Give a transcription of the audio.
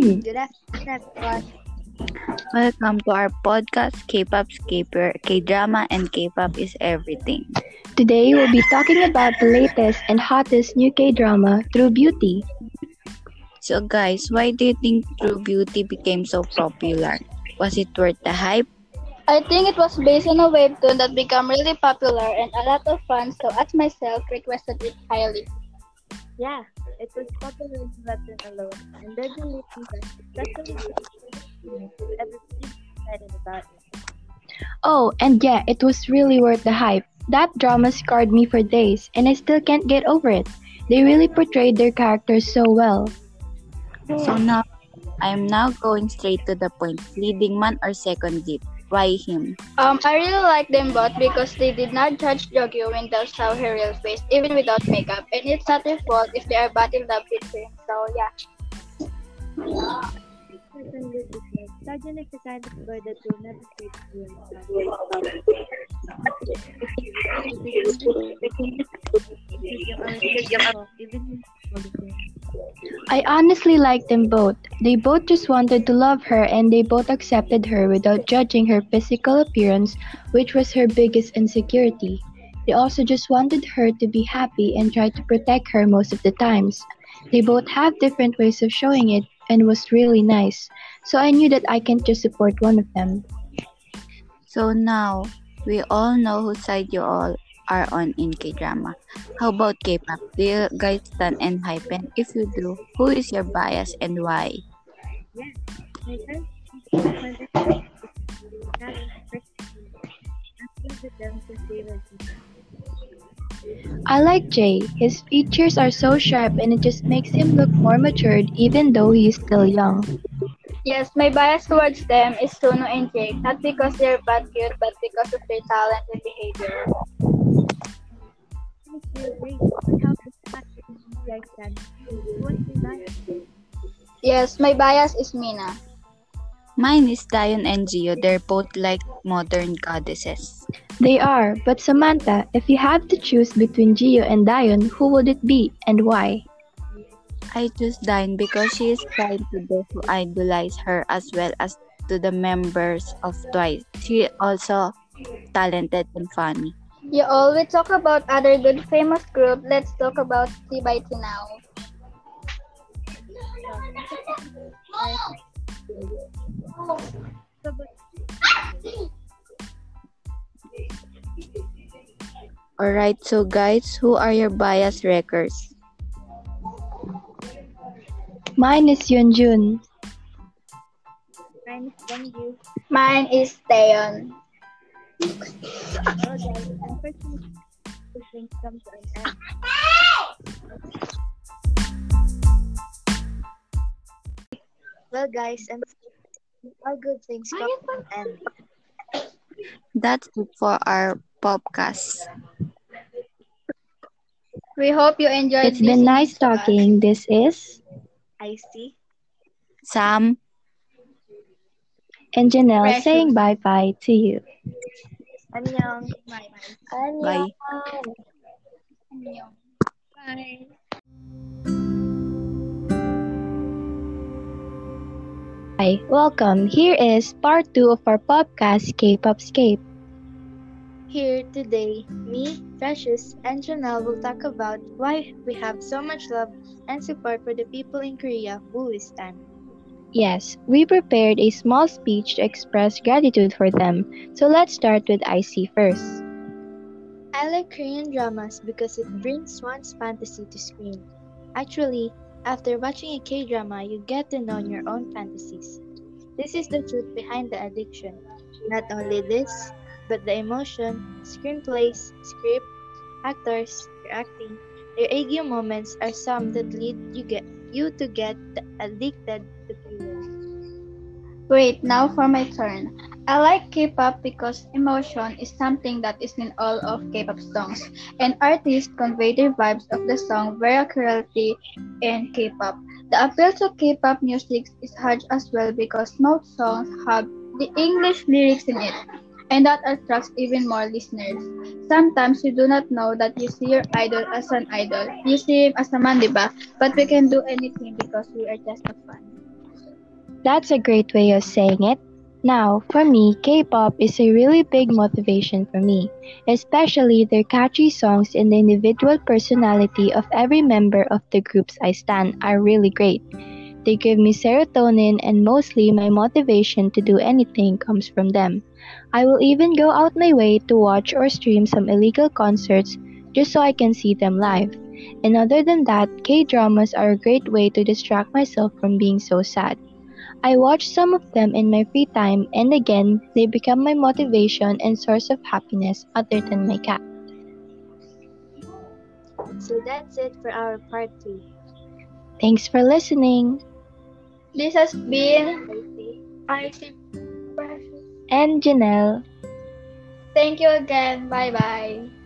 Good afternoon, everyone. Welcome to our podcast, K-pop Skaper, K-drama, and K-pop is everything. Today we'll be talking about the latest and hottest new K-drama, True Beauty. So, guys, why do you think True Beauty became so popular? Was it worth the hype? I think it was based on a webtoon that became really popular and a lot of fans, so as myself, requested it highly. Yeah, it was popular in Latin alone, and then the listeners, especially everybody excited about it. Oh, and yeah, it was really worth the hype. That drama scarred me for days, and I still can't get over it. They really portrayed their characters so well. So now, I'm now going straight to the point. Leading man or second lead? Why him? Um, I really like them both because they did not judge Jogyo when they saw her real face, even without makeup, and it's not their fault if they are bad in love with him. So yeah. Certainly is the kind of boy that will never say to I honestly like them both. They both just wanted to love her and they both accepted her without judging her physical appearance, which was her biggest insecurity. They also just wanted her to be happy and tried to protect her most of the times. They both have different ways of showing it and was really nice. So I knew that I can't just support one of them. So now, we all know whose side you all are on in K-drama. How about K-pop? Do you guys stand ENHYPEN? And if you do, who is your bias and why? My friends my friends have with they were I like Jay. His features are so sharp and it just makes him look more matured even though he is still young. Yes, my bias towards them is Sunoo and Jake, not because they're bad cute, but because of their talent and behavior. Thank you, great. But how does that you guys stand? What's your bias? Yes, my bias is Mina. Mine is Dion and Gio. They're both like modern goddesses. They are, but Samantha, if you have to choose between Gio and Dion, who would it be and why? I choose Dion because she is kind to those who idolize her as well as to the members of Twice. She also talented and funny. You always talk about other good famous group. Let's talk about TXT now. So, but Alright, so guys, who are your bias wreckers? Mine is Yeonjun. mine is Dongyu. Mine is Taehyun. Oh, well, unfortunately, this thing comes to an end. Well, guys, and all good things come to an end. That's it for our podcast. We hope you enjoyed It's been nice to us. talking. This is I see. Sam, and Janelle Precious. saying bye bye to you. Annyeong. Bye. bye. Bye. Hi, welcome. Here is part two of our podcast, K-pop Scape. Here today, me, Precious, and Janelle will talk about why we have so much love and support for the people in Korea stand. Yes, we prepared a small speech to express gratitude for them. So let's start with IC first. I like Korean dramas because it brings one's fantasy to screen. Actually, after watching a K drama, you get to know your own fantasies. This is the truth behind the addiction. Not only this, but the emotion, screenplays, script, actors, your acting, your eggy moments are some that lead you get you to get addicted to Korea. Wait, now for my turn. I like K-pop because emotion is something that is in all of K-pop songs, and artists convey their vibes of the song very accurately in K-pop. The appeal to K-pop music is hard as well because most songs have the English lyrics in it, and that attracts even more listeners. Sometimes you do not know that you see your idol as an idol. You see him as a man, diba? But we can do anything because we are just a fan. That's a great way of saying it. Now, for me, K-pop is a really big motivation for me, especially their catchy songs and the individual personality of every member of the groups I stan are really great. They give me serotonin and mostly my motivation to do anything comes from them. I will even go out my way to watch or stream some illegal concerts just so I can see them live. And other than that, K-dramas are a great way to distract myself from being so sad. I watch some of them in my free time and again, they become my motivation and source of happiness other than my cat. So that's it for our part 2. Thanks for listening. This has been Tracy. RC And Janelle. Thank you again. Bye bye.